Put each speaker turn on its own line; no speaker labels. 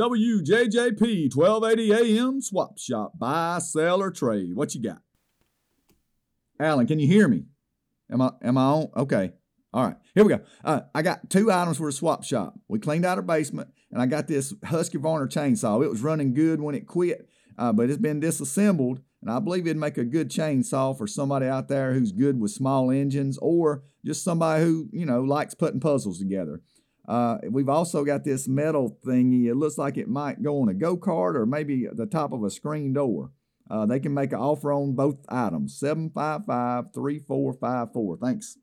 WJJP 1280 AM Swap Shop. Buy, sell, or trade. What you got? Alan, can you hear me? Am I am I on? Okay. All right. Here we go. Uh, I got two items for a swap shop. We cleaned out our basement, and I got this Husqvarna chainsaw. It was running good when it quit, uh, but it's been disassembled, and I believe it'd make a good chainsaw for somebody out there who's good with small engines, or just somebody who you know likes putting puzzles together. Uh, we've also got this metal thingy. It looks like it might go on a go kart or maybe the top of a screen door. Uh, they can make an offer on both items 755 3454. Thanks.